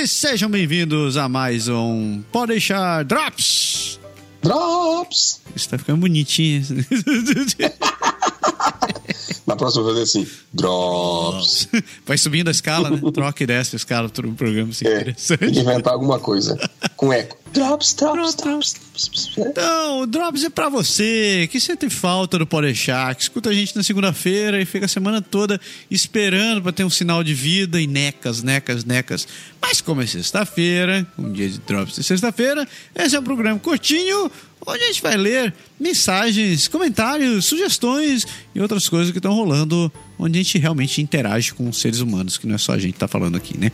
E sejam bem-vindos a mais um Pode deixar Drops. Drops! Isso tá ficando bonitinho. Na próxima vez assim, drops. Vai subindo a escala, né? Troca e desce a escala do programa, assim, É, tem que inventar alguma coisa com eco. Drops, drops, drops. drops. Então, o Drops é pra você que sente falta do Podeixar, que escuta a gente na segunda-feira e fica a semana toda esperando pra ter um sinal de vida e necas, necas, necas. Mas como é sexta-feira, um dia de Drops de sexta-feira, esse é um programa curtinho onde a gente vai ler mensagens, comentários, sugestões e outras coisas que estão rolando, onde a gente realmente interage com os seres humanos, que não é só a gente que tá falando aqui, né?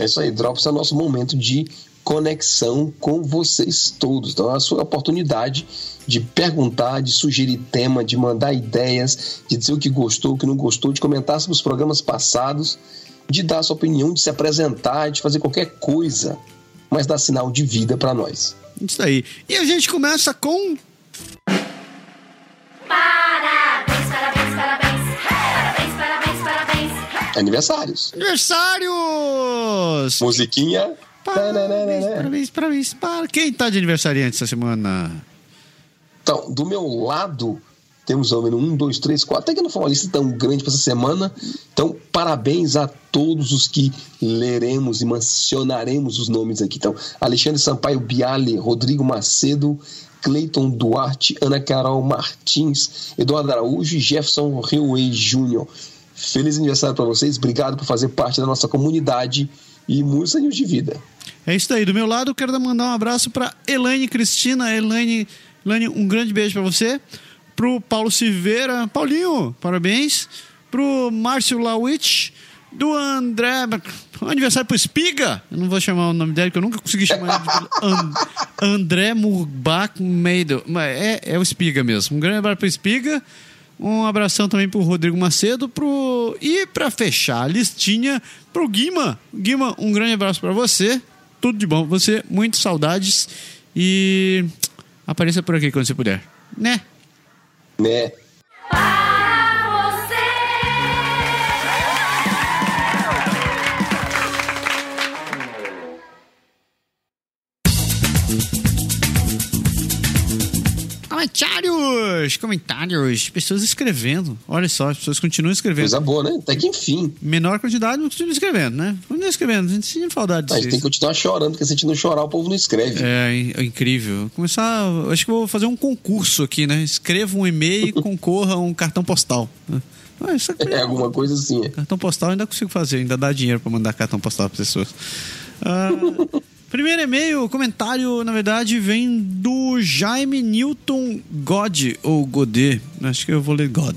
É isso aí, Drops é o nosso momento de conexão com vocês todos. Então é a sua oportunidade de perguntar, de sugerir tema, de mandar ideias, de dizer o que gostou, o que não gostou, de comentar sobre os programas passados, de dar a sua opinião, de se apresentar, de fazer qualquer coisa, mas dar sinal de vida para nós. Isso aí. E a gente começa com Parabéns, parabéns, parabéns. Parabéns, parabéns, parabéns. Aniversários. aniversários! Musiquinha. Parabéns, parabéns, parabéns. Para quem tá de aniversariante essa semana? Então, do meu lado, temos ao menos um, dois, três, quatro. Até que não foi uma lista tão grande para essa semana. Então, parabéns a todos os que leremos e mencionaremos os nomes aqui. Então, Alexandre Sampaio Biale, Rodrigo Macedo, Cleiton Duarte, Ana Carol Martins, Eduardo Araújo e Jefferson Reuei Júnior. Feliz aniversário para vocês. Obrigado por fazer parte da nossa comunidade e muitos anos de vida. É isso aí. Do meu lado, eu quero mandar um abraço pra Elaine Cristina. Elaine, Elaine um grande beijo pra você. Pro Paulo Silveira. Paulinho, parabéns. Pro Márcio Lawitch. Do André. Aniversário pro Espiga. Eu não vou chamar o nome dele, que eu nunca consegui chamar ele de And, André Murbach Meido. É, é o Espiga mesmo. Um grande abraço pro Espiga. Um abração também pro Rodrigo Macedo. Pro... E pra fechar a listinha, pro Guima. Guima, um grande abraço pra você. Tudo de bom. pra Você, muitas saudades. E apareça por aqui quando você puder. Né? Né? Para Comentários! Comentários! Pessoas escrevendo. Olha só, as pessoas continuam escrevendo. Coisa boa, né? Até que enfim. Menor quantidade, mas continuam escrevendo, né? Continuam escrevendo. A gente sente saudade A gente disso. tem que continuar chorando, porque se a gente não chorar, o povo não escreve. É, é incrível. Começar. Acho que vou fazer um concurso aqui, né? Escreva um e-mail e concorra a um cartão postal. Ah, isso É, alguma coisa assim. é. Cartão postal ainda consigo fazer, ainda dá dinheiro pra mandar cartão postal para pessoas. Ah, primeiro e-mail, comentário, na verdade, vem do Jaime Newton God, ou Godet, acho que eu vou ler God.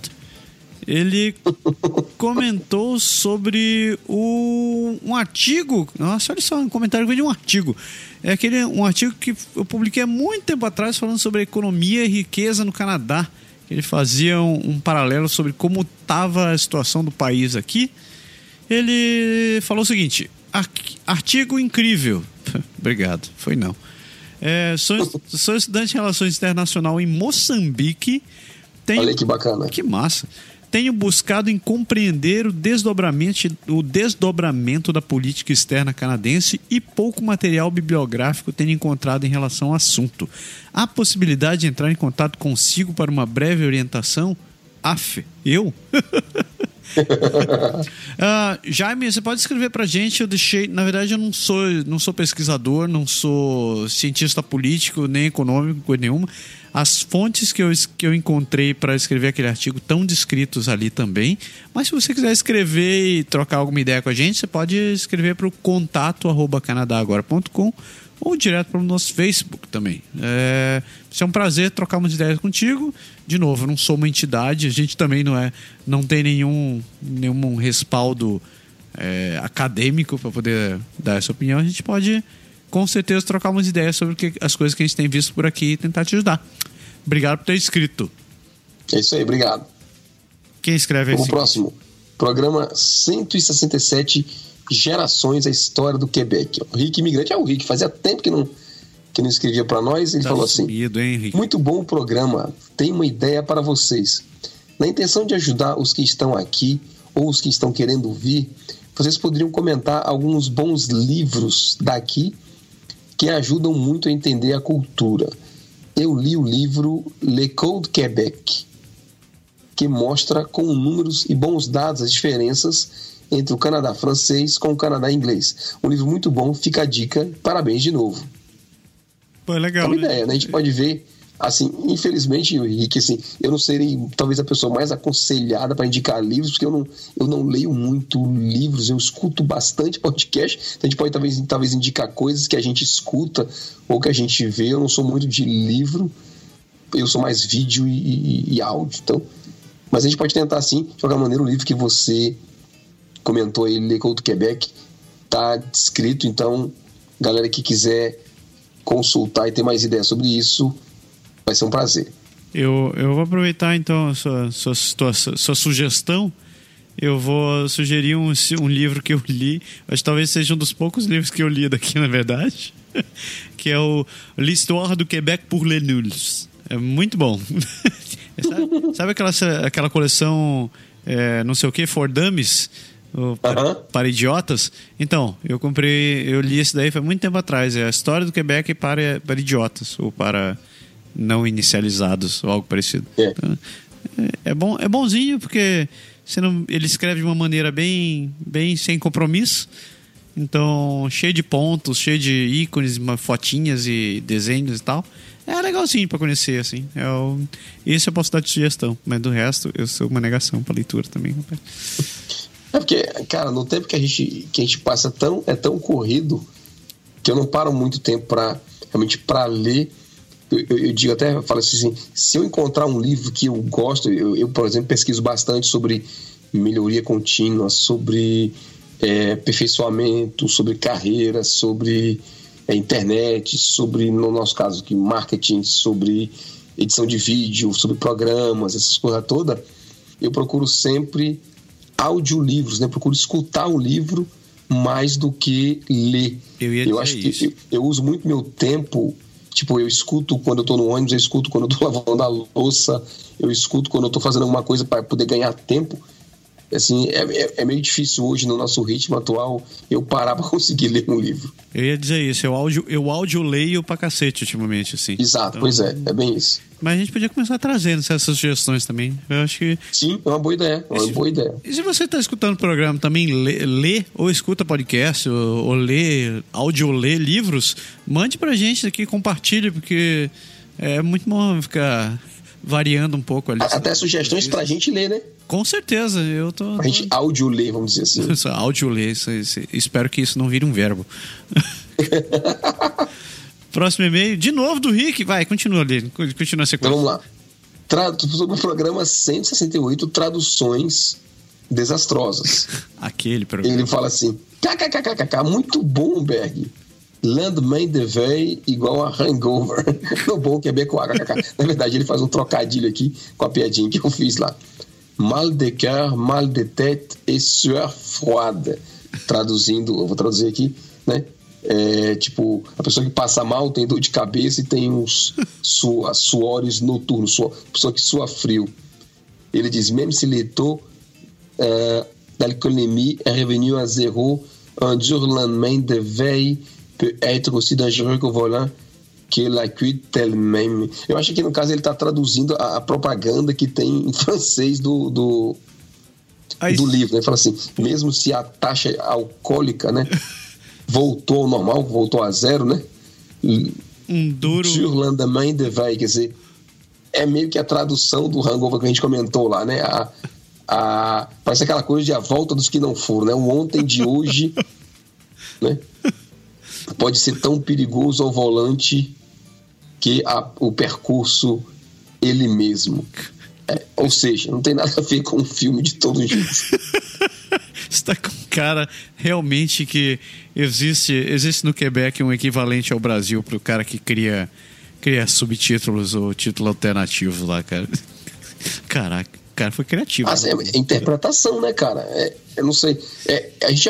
Ele comentou sobre o, um artigo. Nossa, olha só, um comentário que veio de um artigo. É aquele um artigo que eu publiquei há muito tempo atrás falando sobre economia e riqueza no Canadá. Ele fazia um, um paralelo sobre como estava a situação do país aqui. Ele falou o seguinte: "Ar- artigo incrível. Obrigado, foi não. É, sou, sou estudante de Relações Internacional em Moçambique. Tenho, Olha que bacana. que massa. Tenho buscado em compreender o desdobramento, o desdobramento da política externa canadense e pouco material bibliográfico tenho encontrado em relação ao assunto. Há possibilidade de entrar em contato consigo para uma breve orientação? Af, eu? Ah, Jaime, você pode escrever pra gente. Eu deixei. Na verdade, eu não sou, não sou pesquisador, não sou cientista político, nem econômico, coisa nenhuma. As fontes que eu, que eu encontrei para escrever aquele artigo estão descritos ali também. Mas se você quiser escrever e trocar alguma ideia com a gente, você pode escrever para o contato arroba ou direto para o nosso Facebook também. É, é um prazer trocar umas ideias contigo. De novo, eu não sou uma entidade, a gente também não é, não tem nenhum, nenhum respaldo é, acadêmico para poder dar essa opinião. A gente pode com certeza trocar umas ideias sobre que- as coisas que a gente tem visto por aqui e tentar te ajudar. Obrigado por ter escrito. É isso aí, obrigado. Quem escreve Vamos esse? pro próximo. Programa 167, Gerações, a História do Quebec. O Rick Imigrante é o Rick, fazia tempo que não, que não escrevia para nós. Ele Tá falou assim: hein, Henrique? Muito bom o programa. Tenho uma ideia para vocês. Na intenção de ajudar os que estão aqui ou os que estão querendo vir, vocês poderiam comentar alguns bons livros daqui que ajudam muito a entender a cultura. Eu li o livro Le Code Québec, que mostra com números e bons dados as diferenças entre o Canadá francês com o Canadá inglês. Um livro muito bom, fica a dica. Parabéns de novo. Pô, é É legal. uma né? ideia, né? A gente pode ver, assim, infelizmente, Henrique, assim, eu não serei talvez a pessoa mais aconselhada para indicar livros, porque eu não, eu não leio muito livros, eu escuto bastante podcast, então a gente pode talvez, talvez indicar coisas que a gente escuta ou que a gente vê. Eu não sou muito de livro, eu sou mais vídeo e, e- e áudio, então. Mas a gente pode tentar, assim, de qualquer maneira, o livro que você comentou aí, L'École do Quebec, tá descrito, então, galera que quiser consultar e ter mais ideias sobre isso, vai ser um prazer. Eu, eu vou aproveitar então a sua, sua, sua, sua sugestão. Eu vou sugerir um, um livro que eu li. Acho que talvez seja um dos poucos livros que eu li daqui, na verdade. Que é o L'Histoire du Québec pour les Nuls. É muito bom. sabe, sabe aquela, aquela coleção é, não sei o que, For Dummies? O- para, para idiotas? Então, eu comprei, eu li esse daí foi muito tempo atrás. É a história do Quebec para, para idiotas, ou para não inicializados, ou algo parecido. É. Então, é, é bom, é bonzinho porque você não, ele escreve de uma maneira bem, bem sem compromisso. Então, cheio de pontos, cheio de ícones, fotinhas e desenhos e tal. É legalzinho pra conhecer, assim. É o... Esse eu posso dar de sugestão, mas do resto eu sou uma negação pra leitura também, rapaz. É porque, cara, no tempo que a gente, que a gente passa tão, é tão corrido que eu não paro muito tempo para realmente para ler. Eu, eu- eu digo até, eu falo assim, se eu encontrar um livro que eu gosto, eu, eu, por exemplo, pesquiso bastante sobre melhoria contínua, sobre é, aperfeiçoamento, sobre carreira, sobre é, internet, sobre, no nosso caso aqui, marketing, sobre edição de vídeo, sobre programas, essas coisas todas, eu procuro sempre audiolivros, né? Procuro escutar o livro mais do que ler. Eu eu acho que isso. eu, eu uso muito meu tempo. Tipo, eu escuto quando eu tô no ônibus, eu escuto quando eu tô lavando a louça, eu escuto quando eu tô fazendo alguma coisa para poder ganhar tempo. Assim, é, é- é meio difícil hoje no nosso ritmo atual eu parar para conseguir ler um livro. Eu ia dizer isso, eu áudio, eu áudio leio pra cacete ultimamente, assim. Exato, Então, pois é, é bem isso. Mas a gente podia começar trazendo essas sugestões também. Eu acho que. Sim, é uma boa ideia, é uma boa ideia. E se você está escutando o programa também, lê, lê ou escuta podcast, ou, ou lê, áudio lê livros, mande pra gente aqui, compartilhe, porque é muito bom ficar variando um pouco ali. Até sugestões pra gente ler, né? Com certeza, eu tô. Pra gente áudio ler, vamos dizer assim. Isso, áudio ler, isso- isso- espero que isso não vire um verbo. Próximo e-mail, de novo do Rick. Vai, continua ali, continua a Então sequência. vamos lá. Tra sobre o programa 168, traduções desastrosas. Aquele programa. Ele fala assim: kkkk, muito bom, Berg. Landman de Veille igual a Hangover. No bom quebecois, kkk. Na verdade, ele faz um trocadilho aqui com a piadinha que eu fiz lá. Mal de cœur, mal de tête et sueur froide. Traduzindo, eu vou traduzir aqui, né? É, tipo, a pessoa que passa mal tem dor de cabeça e tem uns su suores noturnos, sua, pessoa que sua frio. Ele diz, même si le taux euh, d'alcoolémie est revenu à zéro, un dur lendemain de veille peut être aussi dangereux qu'au volant que la cuite elle-même. Eu acho que no caso ele está traduzindo a, a propaganda que tem em francês do, do, Aí- do livro. Né? Ele fala assim, mesmo se a taxa alcoólica né, voltou ao normal, voltou a zero, né? Um duro. Sur lendemain de veille, quer dizer, é meio que a tradução do hangover que a gente comentou lá, né? A, a, parece aquela coisa de a volta dos que não foram, né? O ontem de hoje, né? Pode ser tão perigoso ao volante que a- o percurso ele mesmo. É, ou seja, não tem nada a ver com um filme de todo jeito. Você tá com cara realmente que existe, existe no Quebec um equivalente ao Brasil pro cara que cria, cria subtítulos ou título alternativo lá, cara. Caraca, o cara foi criativo. Mas é, é interpretação, né, cara? É, eu não sei. É, a gente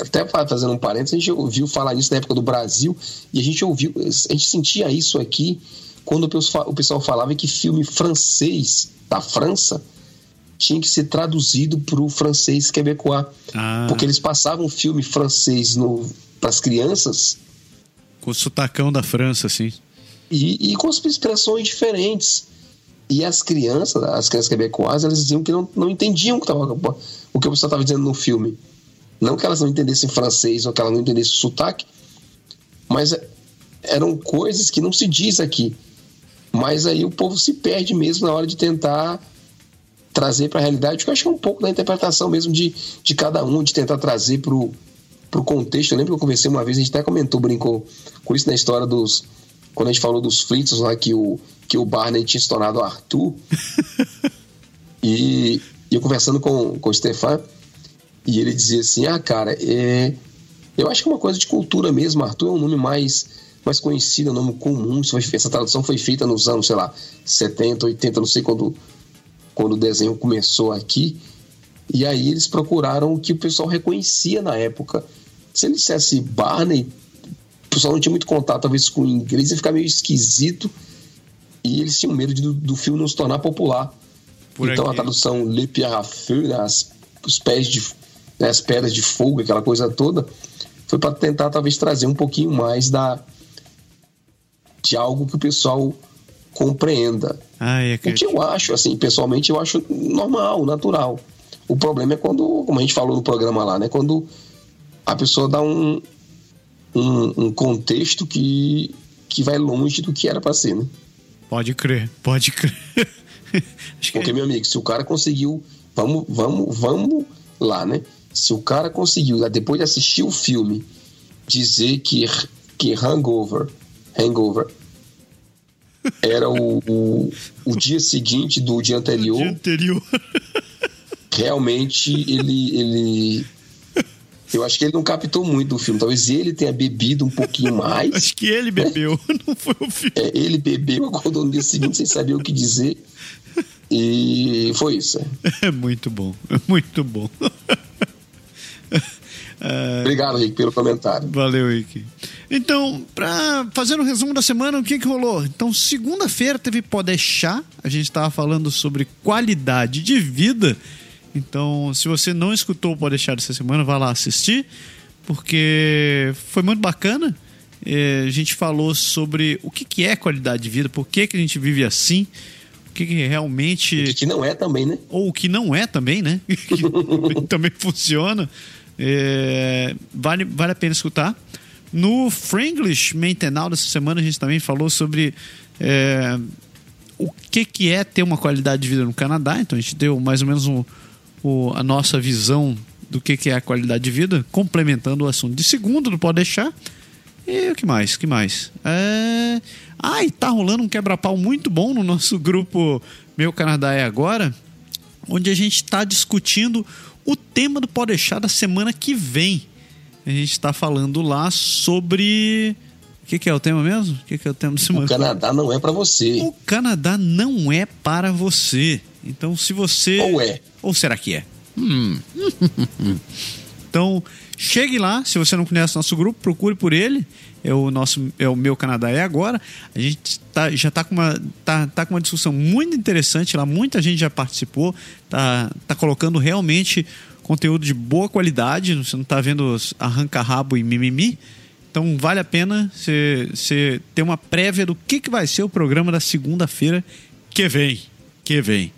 até fazendo um parênteses, a gente ouviu falar nisso na época do Brasil e a gente ouviu, a gente sentia isso aqui quando o pessoal, falava que filme francês da França tinha que ser traduzido para o francês quebecois. Ah. Porque eles passavam filme francês para as crianças Com o sotacão da França, assim. e, e com as expressões diferentes. E as crianças, as crianças quebecoises, elas diziam que não, não entendiam o que, tava, o que o pessoal estava dizendo no filme. Não que elas não entendessem francês ou que elas não entendessem o sotaque, mas eram coisas que não se diz aqui. Mas aí o povo se perde mesmo na hora de tentar trazer para a realidade, que eu acho que é um pouco da interpretação mesmo de, de cada um, de tentar trazer para o contexto. Eu lembro que eu conversei uma vez, a gente até comentou, brincou com isso na história dos. Quando a gente falou dos Flintstones lá, que o, que o Barney tinha se tornado Arthur. e, e eu conversando com, com o Stefan, e ele dizia assim: Ah, cara, é, eu acho que é uma coisa de cultura mesmo. Arthur é um nome mais, mais conhecido, é um nome comum. Foi- essa tradução foi feita nos anos, sei lá, 70, 80, não sei quando, quando o desenho começou aqui. E aí eles procuraram o que o pessoal reconhecia na época. Se ele dissesse Barney, o pessoal não tinha muito contato, talvez, com o inglês, ia ficar meio esquisito. E eles tinham medo de- do, do filme não se tornar popular. Por então aqui. a tradução Le Pierre à Feu, né, as, os pés de, né, as pedras de fogo, aquela coisa toda, foi para tentar talvez trazer um pouquinho mais da de algo que o pessoal compreenda. Ai, é O que eu acho, assim, pessoalmente, eu acho normal, natural. O problema é quando, como a gente falou no programa lá, né? Quando a pessoa dá um, um, um contexto que, que vai longe do que era para ser, né? Pode crer, pode crer. Porque, meu amigo, se o cara conseguiu. Vamos, vamos, vamos lá, né? Se o cara conseguiu, depois de assistir o filme, dizer que, que Hangover, Hangover era o, o, o dia seguinte do dia anterior, dia anterior. realmente ele, ele. Eu acho que ele não captou muito do filme. Talvez ele tenha bebido um pouquinho mais. Acho que ele bebeu, não foi o filme. É, ele bebeu, acordou no dia seguinte sem saber o que dizer. E foi isso. É muito bom, é muito bom. É, Obrigado, Rick, pelo comentário. Valeu, Ike. Então, pra fazer um resumo da semana, o que que rolou? Então, segunda-feira teve Podeixar, a gente tava falando sobre qualidade de vida. Então, se você não escutou o Podeixar dessa semana, vai lá assistir, porque foi muito bacana. É, a gente falou sobre o que que é qualidade de vida, por que que a gente vive assim, o que que realmente E que não é também, né? ou o que não é também, né? que também funciona. É, vale, vale a pena escutar. No Franglish Maintenal dessa semana, a gente também falou sobre é, o que, que é ter uma qualidade de vida no Canadá. Então, a gente deu mais ou menos um- o- a nossa visão do que, que é a qualidade de vida, complementando o assunto de segundo, não pode deixar. E o que mais? Que mais? É... Ah, e tá rolando um quebra-pau muito bom no nosso grupo Meu Canadá é Agora, onde a gente está discutindo o tema do Pode Deixar da semana que vem. A gente está falando lá sobre. O que, que é o tema mesmo? O que, que é o tema da semana? O Canadá não é pra você. O Canadá não é para você. Então, se você. Ou é? Ou será que é? Hum. então, chegue lá. Se você não conhece nosso grupo, procure por ele. É o nosso, é o meu Canadá é agora. A gente tá, já está com uma tá, tá com uma discussão muito interessante lá. Muita gente já participou. Tá, tá colocando realmente conteúdo de boa qualidade. Você não está vendo arranca-rabo e mimimi. Então vale a pena você você ter uma prévia do que, que vai ser o programa da segunda-feira que vem. Que vem.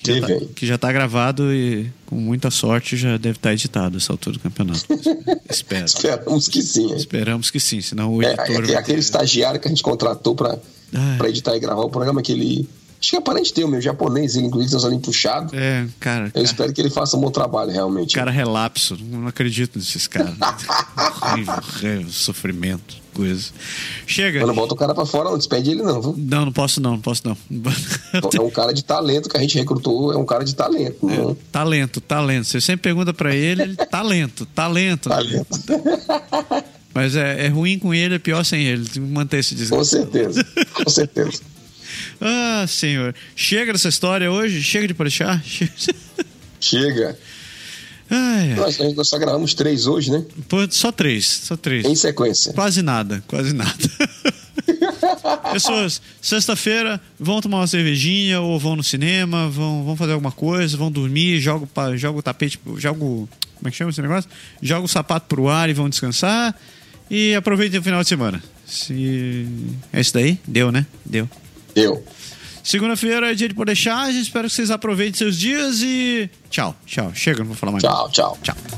Que já tá- que já está gravado e com muita sorte já deve estar editado essa altura do campeonato. Espero. Esperamos que sim. é. Esperamos que sim, senão o É, editor. aquele, vai aquele ter- estagiário que a gente contratou pra editar e gravar o programa, aquele. Acho que é parente teu, meu japonês, ele inclusive os olhinhos puxados. É, cara. Eu cara espero que ele faça um bom trabalho, realmente. Cara relapso, não acredito nesses caras. horrível, horrível, sofrimento, coisa. Chega. Mas não bota o cara pra fora, não despede ele, não, viu? Não, não posso não, não posso não. É um cara de talento que a gente recrutou, é um cara de talento. não- talento, talento. Você sempre pergunta pra ele, ele talento, talento. Talento. Mas é, é ruim com ele, é pior sem ele. Tem que manter esse Com desgaste. certeza, com certeza. Ah, senhor. Chega dessa história hoje? Chega de deixar? Chega. Ai, ai. Nós, nós só gravamos três hoje, né? Pô, só três, só três. Em sequência. Quase nada, quase nada. Pessoas, sexta-feira vão tomar uma cervejinha ou vão no cinema, vão, vão fazer alguma coisa, vão dormir, joga, o tapete, joga o. Como é que chama esse negócio? Joga o sapato pro ar e vão descansar. E aproveitem o final de semana. Se... É isso daí? Deu, né? Deu. Eu. Segunda-feira é dia de poder charge. Espero que vocês aproveitem seus dias e. Tchau, tchau. Chega, não vou falar mais. Tchau, tchau. Tchau.